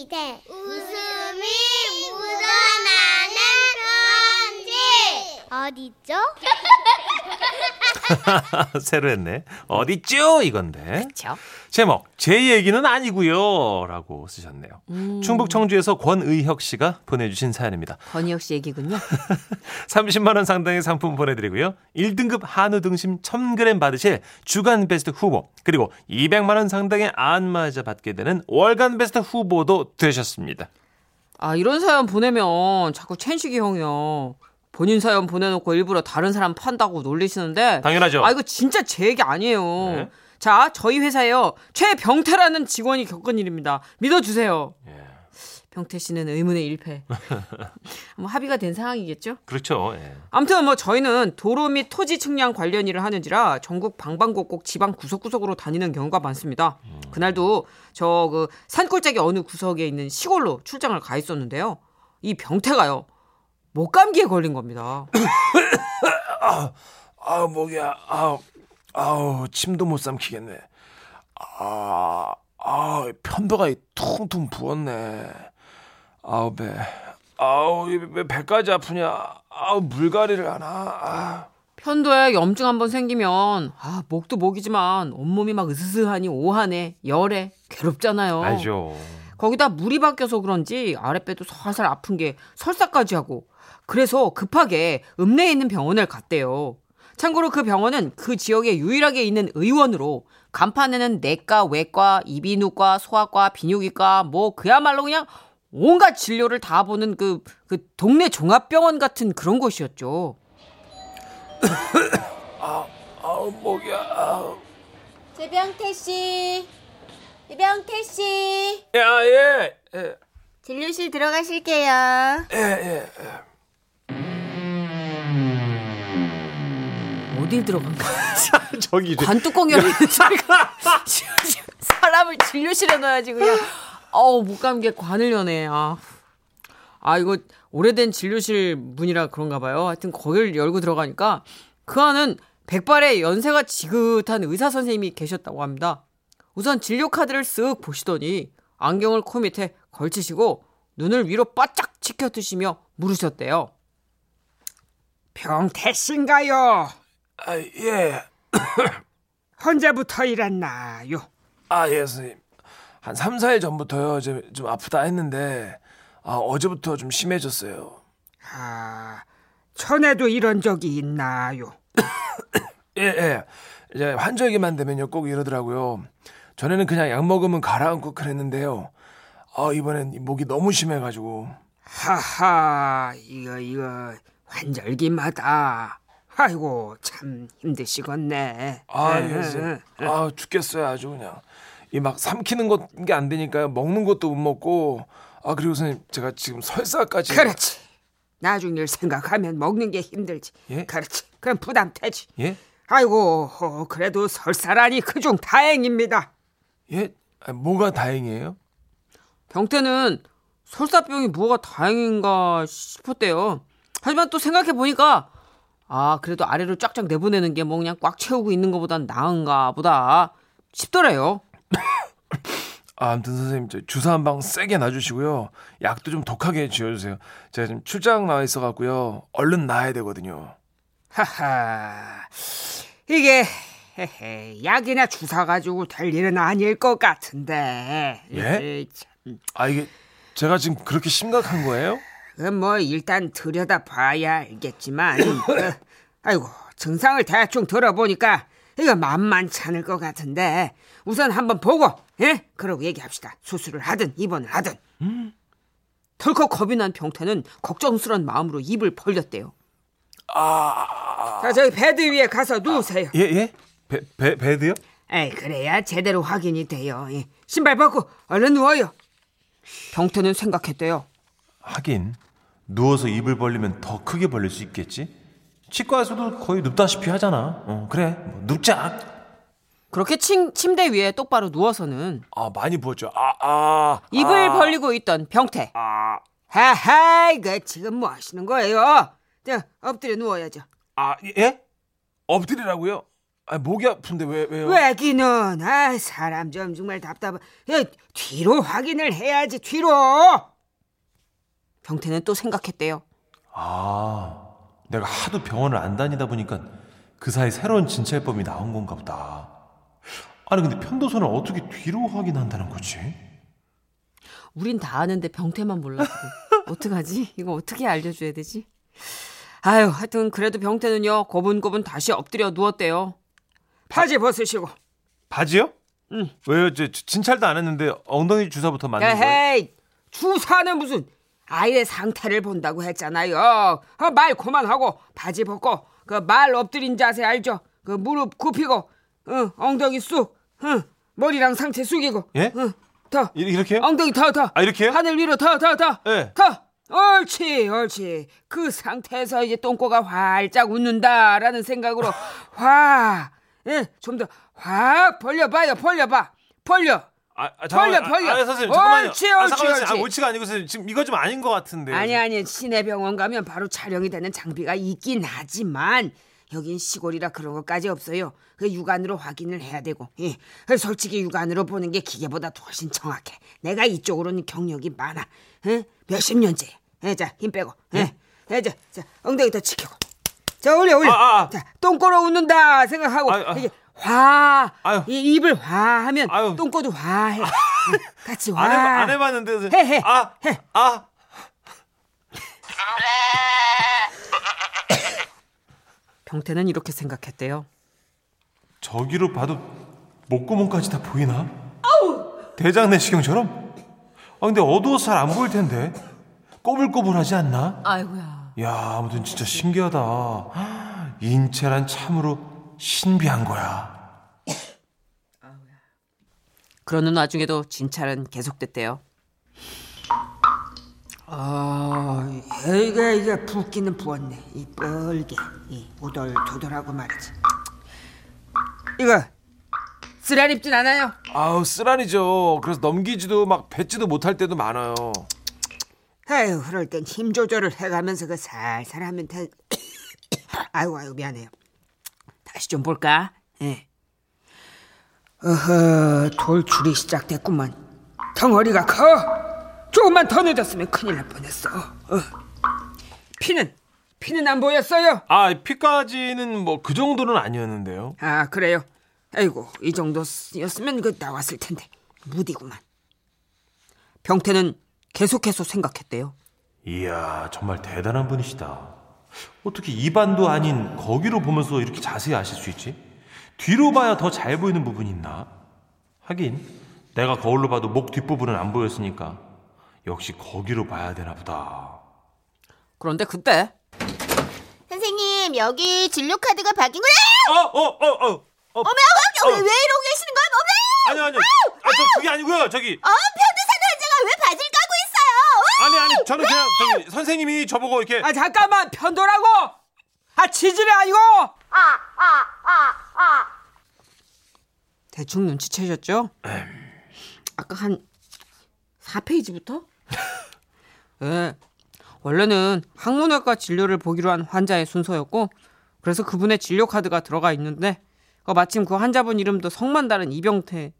시대 웃음이 묻어나는 편지 어디죠? 새로 했네. 어딨죠? 이건데. 그쵸? 제목 제 얘기는 아니고요 라고 쓰셨네요. 음. 충북 청주에서 권의혁 씨가 보내주신 사연입니다. 권희혁 씨 얘기군요. 30만 원 상당의 상품 보내드리고요. 1등급 한우 등심 1000g 받으실 주간 베스트 후보 그리고 200만 원 상당의 안마자 받게 되는 월간 베스트 후보도 되셨습니다. 아, 이런 사연 보내면 자꾸 천식이 형이요. 본인 사연 보내놓고 일부러 다른 사람 판다고 놀리시는데. 당연하죠. 아, 이거 진짜 제 얘기 아니에요. 네. 자, 저희 회사에요. 최병태라는 직원이 겪은 일입니다. 믿어주세요. 예. 병태 씨는 의문의 일패. 뭐 합의가 된 상황이겠죠? 그렇죠. 예. 아무튼 뭐 저희는 도로 및 토지 측량 관련 일을 하는지라 전국 방방곡곡 지방 구석구석으로 다니는 경우가 많습니다. 그날도 저 그 산골짜기 어느 구석에 있는 시골로 출장을 가 있었는데요. 이 병태가요. 목감기에 걸린 겁니다. 아 목이야. 아우 아우 침도 못 삼키겠네. 아, 아 편도가 퉁퉁 부었네. 아우 배. 아우 왜 배까지 아프냐. 아우 물갈이를 하나. 아. 편도에 염증 한번 생기면 아, 목도 목이지만 온몸이 막 으스스하니 오하네, 열해, 괴롭잖아요. 알죠. 거기다 물이 바뀌어서 그런지 아랫배도 살살 아픈 게 설사까지 하고 그래서 급하게 읍내에 있는 병원을 갔대요. 참고로 그 병원은 그 지역에 유일하게 있는 의원으로 간판에는 내과, 외과, 이비인후과, 소아과, 비뇨기과 뭐 그야말로 그냥 온갖 진료를 다 보는 그, 그 동네 종합병원 같은 그런 곳이었죠. 아우 목이야. 아우. 재병태 씨 재병태 씨 야 예. 예. 진료실 들어가실게요 예, 예. 어딜 들어간 거야? 저기 관뚜껑 열리는 소리가 사람을 진료실에 넣어야지 그냥 어우 목감기에 관을 여네 아. 아 이거 오래된 진료실 문이라 그런가 봐요 하여튼 거기를 열고 들어가니까 그 안은 백발의 연세가 지긋한 의사 선생님이 계셨다고 합니다 우선 진료 카드를 쓱 보시더니 안경을 코 밑에 걸치시고 눈을 위로 바짝 치켜드시며 물으셨대요 병태 씨인가요? 아 예. 언제부터 일했나요? 아, 예, 선생님. 한 3, 4일 전부터요. 좀 아프다 했는데 아, 어제부터 좀 심해졌어요. 아, 전에도 이런 적이 있나요? 예, 예. 이제 환절기만 되면요 꼭 이러더라고요. 전에는 그냥 약 먹으면 가라앉고 그랬는데요. 아, 이번엔 이 목이 너무 심해 가지고. 하하, 이거 이거 환절기마다. 아이고 참 힘드시겠네. 아, 예, 이제 아, 죽겠어요. 아주 그냥. 이 막 삼키는 게 안 되니까요. 먹는 것도 못 먹고. 아, 그리고 선생님 제가 지금 설사까지 그렇지. 나중 일 생각하면 먹는 게 힘들지. 예? 그렇지. 그럼 부담 되지. 예? 아이고 어, 그래도 설사라니 그중 다행입니다. 예? 아, 뭐가 다행이에요? 병태는 설사병이 뭐가 다행인가 싶었대요. 하지만 또 생각해 보니까 아 그래도 아래로 쫙쫙 내보내는 게 뭐 그냥 꽉 채우고 있는 것보단 나은가 보다 싶더래요. 아, 아무튼 선생님 저 주사 한 방 세게 놔주시고요. 약도 좀 독하게 지어주세요. 제가 지금 출장 나와 있어갖고요. 얼른 나야 되거든요. 하하. 이게 헤헤, 약이나 주사 가지고 될 일은 아닐 것 같은데. 예? 아 이게 제가 지금 그렇게 심각한 거예요? 그뭐 일단 들여다 봐야 알겠지만 그, 아이고 증상을 대충 들어보니까 이거 만만치 않을 것 같은데 우선 한번 보고 예 그러고 얘기합시다 수술을 하든 입원을 하든 덜컥 겁이 난 병태는 걱정스런 마음으로 입을 벌렸대요. 자 저기 bed 위에 가서 누우세요 예 예? 배, 배 bed요? 에이 그래야 제대로 확인이 돼요 예. 신발 벗고 얼른 누워요 병태는 생각했대요. 하긴 누워서 입을 벌리면 더 크게 벌릴 수 있겠지. 치과에서도 거의 눕다시피 하잖아. 어 그래 뭐 눕자. 그렇게 침, 침대 위에 똑바로 누워서는 아 많이 부었죠. 아 아. 입을 벌리고 있던 병태. 하하 이거 지금 뭐 하시는 거예요 자 엎드려 누워야죠 아 예? 엎드리라고요? 아 목이 아픈데 왜 왜요? 왜기는 아 사람 좀 정말 답답해. 야, 뒤로 확인을 해야지 뒤로. 병태는 또 생각했대요. 아, 내가 하도 병원을 안 다니다 보니까 그 사이 새로운 진찰법이 나온 건가 보다. 아니 근데 편도선을 어떻게 뒤로 확인한다는 거지? 우린 다 아는데 병태만 몰라서 어떡하지? 이거 어떻게 알려줘야 되지? 아유, 하여튼 그래도 병태는요 고분고분 다시 엎드려 누웠대요. 바지 벗으시고. 바지요? 응. 왜요? 저 진찰도 안 했는데 엉덩이 주사부터 맞는 거예요? 에헤이 주사는 무슨 아이의 상태를 본다고 했잖아요. 어, 말 그만하고 바지 벗고 그 말 엎드린 자세 알죠? 그 무릎 굽히고 어, 엉덩이 쑥 어, 머리랑 상체 숙이고 예? 어, 더 이- 이렇게요? 엉덩이 더 더. 아, 이렇게요? 하늘 위로 더 더 더. 예. 더. 옳지, 옳지. 그 상태에서 이제 똥꼬가 활짝 웃는다라는 생각으로 확, 예, 좀 더 확 벌려봐요, 벌려봐, 벌려. 아, 아, 벌려, 벌려. 아, 선생님 잠깐만요. 옳지, 아, 옳지. 옳지. 아, 옳지가 아니고 선생님 지금 이거 좀 아닌 것 같은데. 아니 아니 시내 병원 가면 바로 촬영이 되는 장비가 있긴 하지만 여긴 시골이라 그런 것까지 없어요. 그 육안으로 확인을 해야 되고, 예. 그 솔직히 육안으로 보는 게 기계보다 훨씬 정확해. 내가 이쪽으로는 경력이 많아. 예? 몇십 년째. 예, 자, 힘 빼고. 예. 예, 자, 자, 엉덩이 더 치켜고. 자, 올려, 올려. 아, 아, 아. 자, 똥꼬로 웃는다 생각하고 아. 이게 화. 아유. 이 입을 화하면 아유. 똥꼬도 화해. 예, 같이 화. 안, 해봐, 안 해봤는데. 선생님. 해, 해. 아, 해. 아. 병태는 이렇게 생각했대요. 저기로 봐도 목구멍까지 다 보이나? 대장 내시경처럼? 아 근데 어두워서 잘 안 보일 텐데 꼬불꼬불하지 않나? 아이고야. 야 아무튼 진짜 신기하다 인체란 참으로 신비한 거야 그러는 와중에도 진찰은 계속됐대요. 아, 이게 이게 붓기는 부었네. 이 뻘게, 이 오돌토돌하고 말이지. 이거 쓰란 입진 않아요? 아우 쓰라리죠 그래서 넘기지도 막 뱉지도 못할 때도 많아요 아유, 그럴 땐 힘 조절을 해가면서 그 살살 하면 돼. 아이고, 아이고 미안해요. 다시 좀 볼까? 예. 어허, 돌출이 시작됐구만. 덩어리가 커. 조금만 더 늦었으면 큰일 날 뻔했어. 어. 피는 피는 안 보였어요. 아 피까지는 뭐 그 정도는 아니었는데요 아 그래요. 아이고 이 정도였으면 그 나왔을 텐데 무디구만. 병태는 계속해서 생각했대요. 이야 정말 대단한 분이시다 어떻게 입안도 아닌 거기로 보면서 이렇게 자세히 아실 수 있지? 뒤로 봐야 더 잘 보이는 부분이 있나? 하긴 내가 거울로 봐도 목 뒷부분은 안 보였으니까 역시 거기로 봐야 되나 보다 그런데 그때 선생님 여기 진료 카드가 바뀐 거야? 어, 어, 어, 어. 어. 어머, 어머, 어. 왜, 왜 이러고 계시는 거야? 어머! 아니요, 아니요. 아, 저 그게 아니고요. 저기. 어, 아니. 저는 그냥 저기 선생님이 저보고 이렇게 아 잠깐만 편도라고. 아 치질이 아니고. 대충 눈치채셨죠? 아까 한 4페이지부터? 예. 원래는 항문외과 진료를 보기로 한 환자의 순서였고 그래서 그분의 진료 카드가 들어가 있는데 어, 마침 그 환자분 이름도 성만 다른 이병태.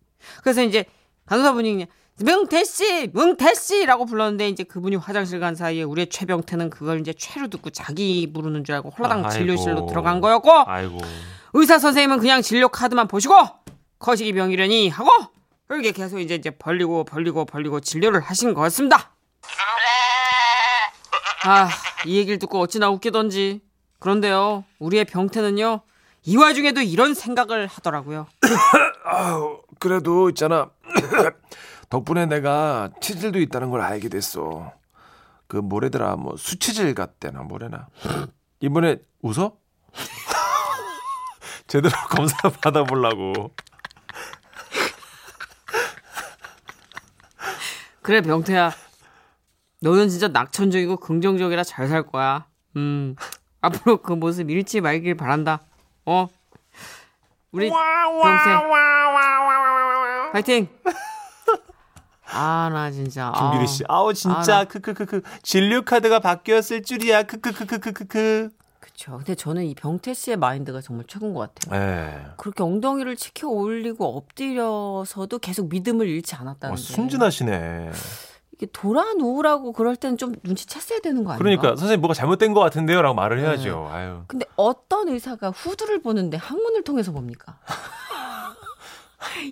그래서 이제 간호사분이 그냥 명태 씨, 명태 씨라고 불렀는데 이제 그분이 화장실 간 사이에 우리의 최병태는 그걸 이제 최로 듣고 자기 부르는 줄 알고 홀라당 아이고. 진료실로 들어간 거였고 아이고. 의사 선생님은 그냥 진료 카드만 보시고 거시기 병이려니 하고 그렇게 계속 이제 이제 벌리고 벌리고 벌리고 진료를 하신 거였습니다. 아, 이 얘기를 듣고 어찌나 웃기던지. 그런데요, 우리의 병태는요, 이 와중에도 이런 생각을 하더라고요. 아우, 그래도 있잖아. 덕분에 내가 치질도 있다는 걸 알게 됐어. 그 뭐래더라, 뭐 수치질 같대나 뭐래나. 이번에 웃어? 제대로 검사 받아보려고. 그래, 병태야. 너는 진짜 낙천적이고 긍정적이라 잘 살 거야. 음. 앞으로 그 모습 잃지 말길 바란다. 어? 우리 병태. 파이팅! 아, 나 진짜. 아. 김규리 씨, 아우 아, 진짜 나- 크크크크 진료 카드가 바뀌었을 줄이야 크크크크크크크. 그렇죠. 근데 저는 이 병태 씨의 마인드가 정말 최고인 것 같아요. 예. 그렇게 엉덩이를 치켜 올리고 엎드려서도 계속 믿음을 잃지 않았다는 어, 게. 순진하시네. 이게 돌아 누우라고 그럴 때는 좀 눈치챘어야 되는 거 아닌가? 그러니까 선생님 뭐가 잘못된 것 같은데요라고 말을 네. 해야죠. 아유. 근데 어떤 의사가 후두를 보는데 항문을 통해서 봅니까?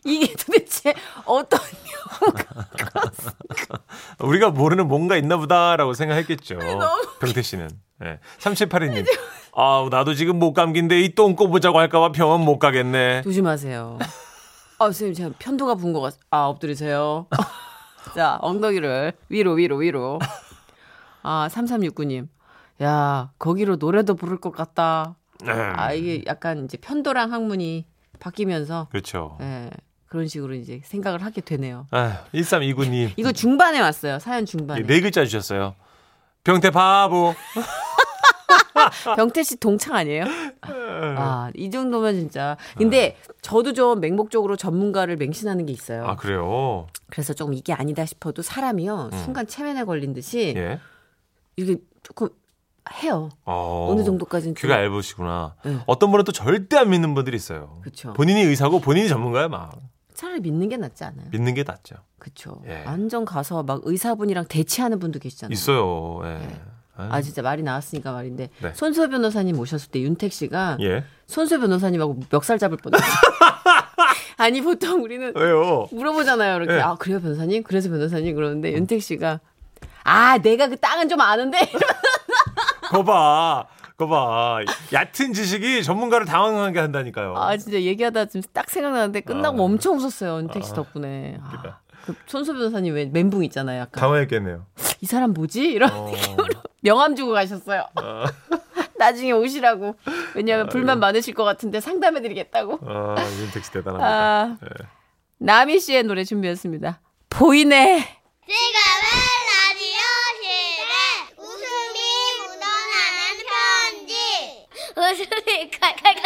이게 도대체 어떤 우리가 모르는 뭔가 있나 보다라고 생각했겠죠. 네, 병태 씨는. 예. 3782님. 아, 나도 지금 목 감기인데 이똥 꼬부자고 할까봐 병원 못 가겠네. 조심하세요. 아, 선생님, 제가 편도가 분 것 같, 아, 엎드리세요. 자, 엉덩이를 위로, 위로, 위로. 아, 3369님. 야, 거기로 노래도 부를 것 같다. 네. 아, 이게 약간 이제 편도랑 항문이 바뀌면서, 그렇죠. 예, 그런 식으로 이제 생각을 하게 되네요. 아, 1329님. 이거 중반에 왔어요. 사연 중반에. 네 글자 주셨어요. 병태 바보. 병태 씨 동창 아니에요? 아, 이 정도면 진짜. 근데 저도 좀 맹목적으로 전문가를 맹신하는 게 있어요. 아, 그래요? 그래서 조금 이게 아니다 싶어도 사람이요. 순간 체면에 걸린 듯이 예. 이게 조금 해요. 어, 어느 정도까지는 좀- 귀가 얇으시구나. 네. 어떤 분은 또 절대 안 믿는 분들이 있어요. 그쵸. 본인이 의사고 본인이 전문가야 막. 차라리 믿는 게 낫지 않아요? 믿는 게 낫죠. 그쵸. 예. 완전 가서 막 의사분이랑 대치하는 분도 계시잖아요. 있어요. 예. 네. 아유. 아 진짜 말이 나왔으니까 말인데 네. 손수호 변호사님 모셨을 때 윤택 씨가 예. 손수호 변호사님하고 멱살 잡을 뻔했어요. 아니 보통 우리는 왜요? 물어보잖아요. 이렇게 네. 아 그래요 변호사님? 그래서 변호사님 그러는데 윤택 씨가 아 내가 그 땅은 좀 아는데 거봐. 거봐. 얕은 지식이 전문가를 당황하게 한다니까요. 아 진짜 얘기하다 지금 딱 생각나는데 끝나고 아. 엄청 웃었어요 윤택 씨 덕분에. 아, 그 손수 변호사님 왜 멘붕 있잖아요. 약간 당황했겠네요. 이 사람 뭐지? 이런 어. 명함 주고 가셨어요. 나중에 오시라고. 왜냐하면 아, 불만 많으실 것 같은데 상담해드리겠다고. 아, 윤택 씨 대단합니다. 아, 예. 나미 씨의 노래 준비했습니다. 보이네. 지금은 라디오 시대 웃음이 묻어나는 웃음이 칼칼칼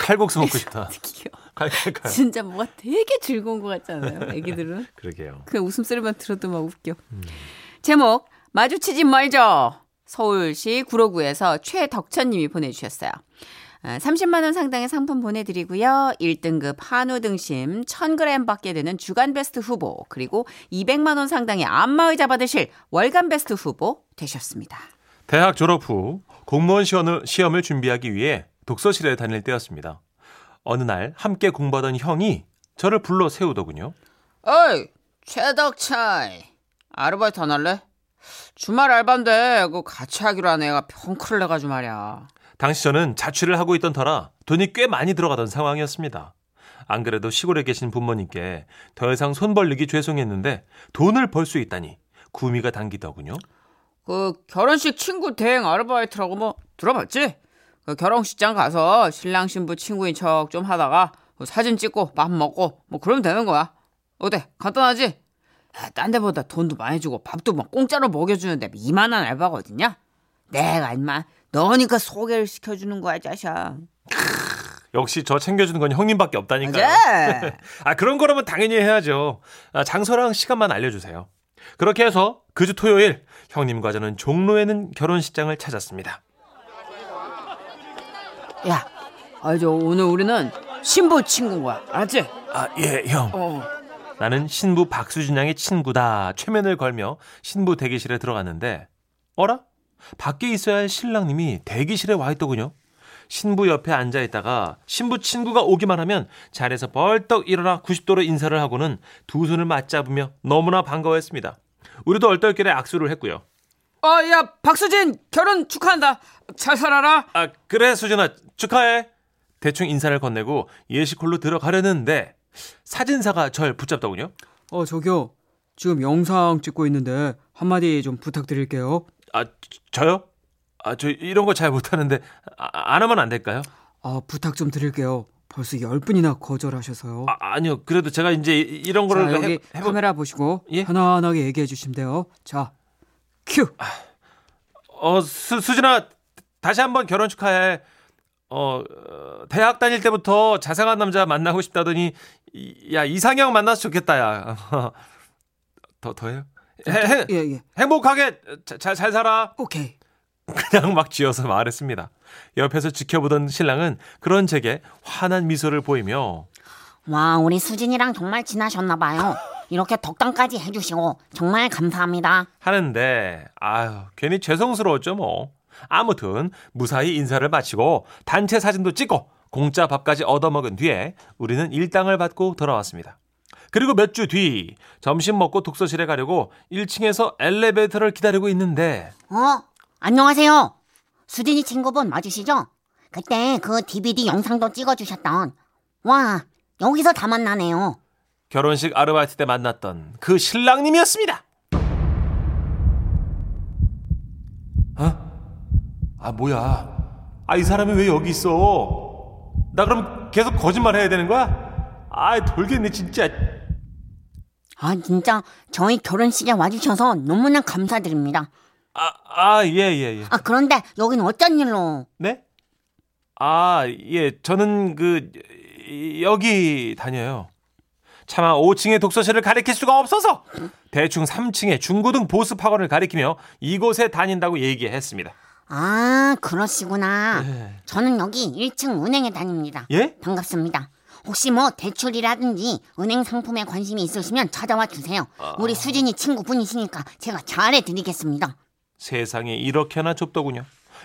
칼국수 먹고 싶다. 칼칼칼. 진짜 뭐가 되게 즐거운 것 같잖아요. 애기들은. 그러게요. 그 웃음소리만 들어도 막 웃겨. 제목 마주치지 말죠. 서울시 구로구에서 최덕천님이 보내주셨어요. 아, 30만 원 상당의 상품 보내드리고요. 1등급 한우 등심 1000g 받게 되는 주간 베스트 후보 그리고 200만 원 상당의 안마의자 받으실 월간 베스트 후보 되셨습니다. 대학 졸업 후 공무원 시험을, 시험을 준비하기 위해 독서실에 다닐 때였습니다. 어느 날 함께 공부하던 형이 저를 불러 세우더군요. 어이, 최덕찬. 아르바이트 안 할래? 주말 알바인데 그거 같이 하기로 한 애가 평크를 내가지고 말이야. 당시 저는 자취를 하고 있던 터라 돈이 꽤 많이 들어가던 상황이었습니다. 안 그래도 시골에 계신 부모님께 더 이상 손 벌리기 죄송했는데 돈을 벌 수 있다니 구미가 당기더군요. 그 결혼식 친구 대행 아르바이트라고 뭐 들어봤지? 그 결혼식장 가서 신랑 신부 친구인 척 좀 하다가 그 사진 찍고 밥 먹고 뭐 그러면 되는 거야. 어때? 간단하지? 야, 딴 데보다 돈도 많이 주고 밥도 막 공짜로 먹여주는데 이만한 알바가 어딨냐? 내가 임마 너니까 소개를 시켜주는 거야 자샤. 역시 저 챙겨주는 건 형님밖에 없다니까요. 아 그런 거라면 당연히 해야죠. 아, 장소랑 시간만 알려주세요. 그렇게 해서 그 주 토요일 형님과 저는 종로에는 결혼식장을 찾았습니다. 야, 아저 오늘 우리는 신부 친구인 거야. 알았지? 아 예 형. 어. 나는 신부 박수진 양의 친구다 최면을 걸며 신부 대기실에 들어갔는데 어라? 밖에 있어야 할 신랑님이 대기실에 와 있더군요. 신부 옆에 앉아 있다가 신부 친구가 오기만 하면 자리에서 벌떡 일어나 90도로 인사를 하고는 두 손을 맞잡으며 너무나 반가워했습니다. 우리도 얼떨결에 악수를 했고요. 어, 야, 박수진 결혼 축하한다. 잘 살아라. 아 그래 수진아 축하해. 대충 인사를 건네고 예시콜로 들어가려는데 사진사가 절 붙잡더군요. 어, 저기요. 지금 영상 찍고 있는데 한마디 좀 부탁드릴게요. 아 저- 저요? 아 저 이런 거 잘 못하는데 아, 안 하면 안 될까요? 아, 부탁 좀 드릴게요. 벌써 열 분이나 거절하셔서요. 아, 아니요. 그래도 제가 이제 이- 이런 거를 자, 여기 해, 해보... 카메라 보시고 예? 편안하게 얘기해 주시면 돼요. 자, 큐. 어, 수, 수진아 다시 한번 결혼 축하해. 어, 어, 대학 다닐 때부터 자상한 남자 만나고 싶다더니 이- 야 이상형 만나서 좋겠다 야. 더 더해요? 해- 예, 예. 행복하게 잘, 잘 살아. 오케이. 그냥 막 쥐어서 말했습니다. 옆에서 지켜보던 신랑은 그런 제게 환한 미소를 보이며 와, 우리 수진이랑 정말 친하셨나 봐요. 이렇게 덕담까지 해주시고 정말 감사합니다. 하는데 아유 괜히 죄송스러웠죠 뭐. 아무튼 무사히 인사를 마치고 단체 사진도 찍고 공짜 밥까지 얻어먹은 뒤에 우리는 일당을 받고 돌아왔습니다. 그리고 몇 주 뒤 점심 먹고 독서실에 가려고 1층에서 엘리베이터를 기다리고 있는데 어? 안녕하세요. 수진이 친구분 맞으시죠? 그때 그 DVD 영상도 찍어주셨던. 와, 여기서 다 만나네요. 결혼식 아르바이트 때 만났던 그 신랑님이었습니다. 어? 아 뭐야? 아 이 사람이 왜 여기 있어? 나 그럼 계속 거짓말 해야 되는 거야? 아 돌겠네 진짜. 아, 진짜 저희 결혼식에 와주셔서 너무나 감사드립니다. 아 아 예 예 예. 아, 그런데 여긴 어쩐 일로? 네? 아 예 저는 그 여기 다녀요. 차마 5층의 독서실을 가리킬 수가 없어서 대충 3층의 중고등 보습 학원을 가리키며 이곳에 다닌다고 얘기했습니다. 아, 그러시구나. 네. 저는 여기 1층 은행에 다닙니다. 예? 반갑습니다. 혹시 뭐 대출이라든지 은행 상품에 관심이 있으시면 찾아와 주세요. 우리 수진이 친구분이시니까 제가 잘해드리겠습니다. 세상에 이렇게나 좁더군요.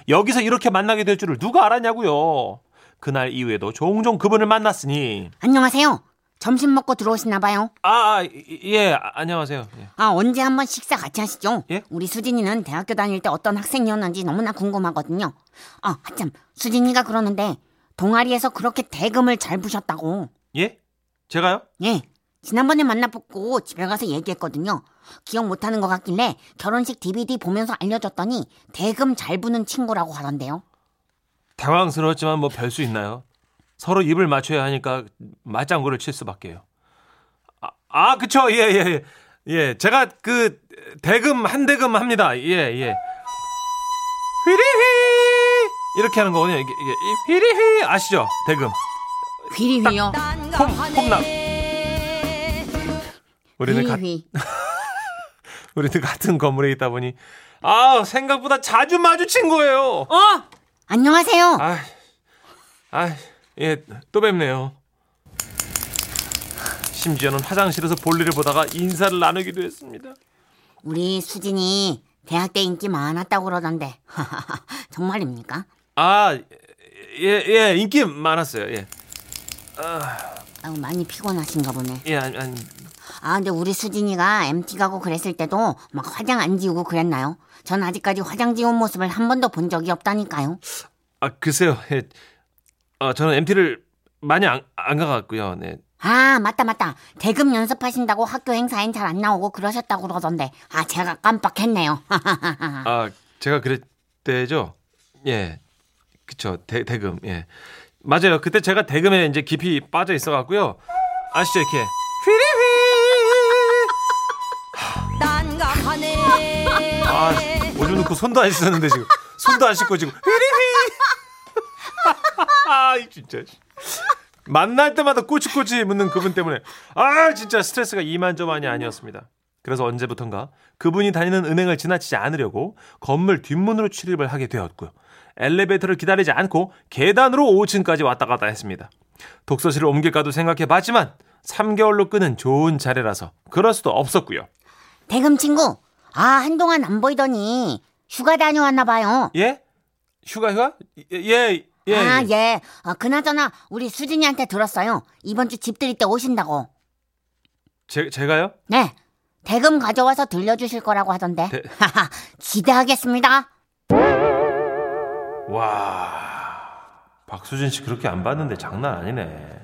여기서 이렇게 만나게 될 줄을 누가 알았냐고요. 그날 이후에도 종종 그분을 만났으니 안녕하세요. 점심 먹고 들어오시나 봐요. 아, 아, 예, 아, 안녕하세요. 예. 아, 언제 한번 식사 같이 하시죠? 예? 우리 수진이는 대학교 다닐 때 어떤 학생이었는지 너무나 궁금하거든요. 아, 한참 수진이가 그러는데 동아리에서 그렇게 대금을 잘 부셨다고. 예? 제가요? 예. 지난번에 만나뵙고 집에 가서 얘기했거든요. 기억 못하는 것 같길래 결혼식 DVD 보면서 알려줬더니 대금 잘 부는 친구라고 하던데요. 당황스러웠지만 뭐 별 수 있나요? 서로 입을 맞춰야 하니까 맞장구를 칠 수밖에요. 아, 아 그쵸. 예, 예, 예. 예, 제가 그 대금 한 대금 합니다. 예, 예. 휘리휘 이렇게 하는 거거든요. 이게, 이게 휘리휘 아시죠? 대금. 휘리휘요. 폼, 폼남. 우리는 가. 우리는 같은 건물에 있다 보니 아 생각보다 자주 마주친 거예요. 어! 안녕하세요. 아, 아, 예, 또 뵙네요. 심지어는 화장실에서 볼일을 보다가 인사를 나누기도 했습니다. 우리 수진이 대학 때 인기 많았다고 그러던데. 정말입니까? 아, 예, 예, 인기 많았어요. 예, 아유, 많이 피곤하신가 보네. 예, 아니, 아니, 아, 근데 우리 수진이가 MT 가고 그랬을 때도 막 화장 안 지우고 그랬나요? 전 아직까지 화장 지운 모습을 한 번도 본 적이 없다니까요. 아, 글쎄요. 예, 어, 저는 MT를 많이 안, 안 가갔고요. 네. 아, 맞다, 맞다. 대금 연습하신다고 학교 행사엔 잘 안 나오고 그러셨다고 그러던데. 아, 제가 깜빡했네요. 아, 제가 그랬대죠. 예, 그쵸. 대, 대금. 예, 맞아요. 그때 제가 대금에 이제 깊이 빠져 있어갖고요. 아시죠, 이렇게 아, 오줌 넣고 손도 안 씻었는데 지금 손도 안 씻고 지금 휘리휘. 아, 이 진짜. 만날 때마다 꼬치꼬치 묻는 그분 때문에 아 진짜 스트레스가 이만저만이 아니었습니다. 그래서 언제부턴가 그분이 다니는 은행을 지나치지 않으려고 건물 뒷문으로 출입을 하게 되었고요. 엘리베이터를 기다리지 않고 계단으로 5층까지 왔다 갔다 했습니다. 독서실을 옮길까도 생각해 봤지만 3개월로 끄는 좋은 자리라서 그럴 수도 없었고요. 대금 친구. 아, 한동안 안 보이더니 휴가 다녀왔나 봐요. 예? 휴가 휴가? 예, 예. 예. 아, 예. 예. 아, 그나저나 우리 수진이한테 들었어요. 이번 주 집 들일 때 오신다고. 제, 제가요? 네. 대금 가져와서 들려주실 거라고 하던데. 대- 하하, 기대하겠습니다. 와, 박수진 씨 그렇게 안 봤는데 장난 아니네.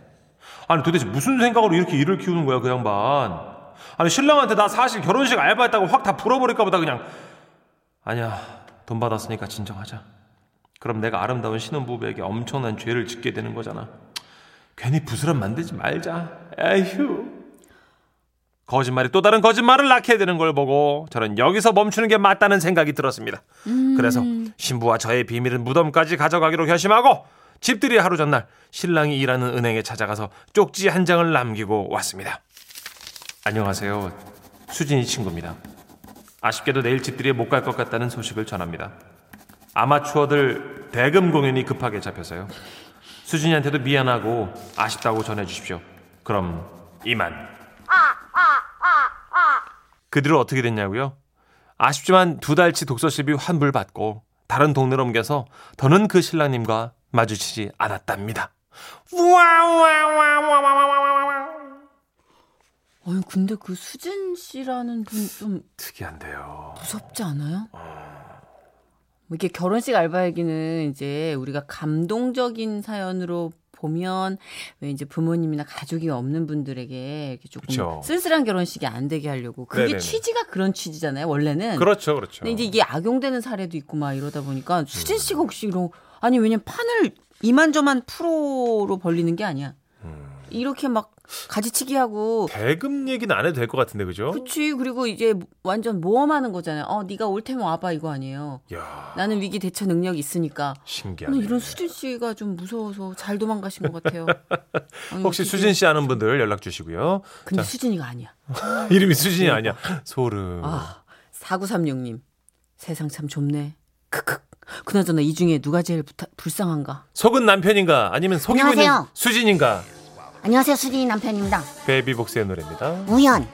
아니 도대체 무슨 생각으로 이렇게 일을 키우는 거야 그 양반. 아니 신랑한테 나 사실 결혼식 알바했다고 확다 풀어버릴까 보다 그냥. 아니야 돈 받았으니까 진정하자. 그럼 내가 아름다운 신혼부부에게 엄청난 죄를 짓게 되는 거잖아. 괜히 부스럼 만들지 말자. 에휴. 거짓말이 또 다른 거짓말을 낳게 되는 걸 보고 저는 여기서 멈추는 게 맞다는 생각이 들었습니다. 그래서 신부와 저의 비밀은 무덤까지 가져가기로 결심하고 집들이 하루 전날 신랑이 일하는 은행에 찾아가서 쪽지 한 장을 남기고 왔습니다. 안녕하세요. 수진이 친구입니다. 아쉽게도 내일 집들이에 못 갈 것 같다는 소식을 전합니다. 아마추어들 대금 공연이 급하게 잡혀서요. 수진이한테도 미안하고 아쉽다고 전해주십시오. 그럼 이만. 그 뒤로 어떻게 됐냐고요? 아쉽지만 두 달치 독서실비 환불 받고 다른 동네로 옮겨서 더는 그 신랑님과 마주치지 않았답니다. 아니 근데 그 수진 씨라는 분 좀 특이한데요. 무섭지 않아요? 뭐 이렇게 결혼식 알바 얘기는 이제 우리가 감동적인 사연으로 보면 왜 이제 부모님이나 가족이 없는 분들에게 이렇게 조금 그쵸. 쓸쓸한 결혼식이 안 되게 하려고 그게 네네네. 취지가 그런 취지잖아요 원래는 그렇죠, 그렇죠. 근데 이제 이게 악용되는 사례도 있고 막 이러다 보니까 수진 씨가 혹시 이런 아니 왜냐면 판을 이만저만 프로로 벌리는 게 아니야 이렇게 막 가지치기 하고 대금 얘기는 안 해도 될 것 같은데, 그죠? 그치 그리고 이제 완전 모험하는 거잖아요 어 네가 올 테면 와봐 이거 아니에요 야 나는 위기 대처 능력이 있으니까 신기하네. 이런 수진 씨가 좀 무서워서 잘 도망가신 것 같아요. 아니, 혹시. 수진 씨 아는 분들 연락 주시고요. 근데 자. 수진이가 아니야. 이름이 수진이 아니야. 소름. 아, 4936님. 세상 참 좁네. 크크. 그나저나 이 중에 누가 제일 부타, 불쌍한가? 속은 남편인가 아니면 속이고 있는 안녕하세요. 수진인가? 안녕하세요, 수진이 남편입니다. 베이비복스의 노래입니다. 우연.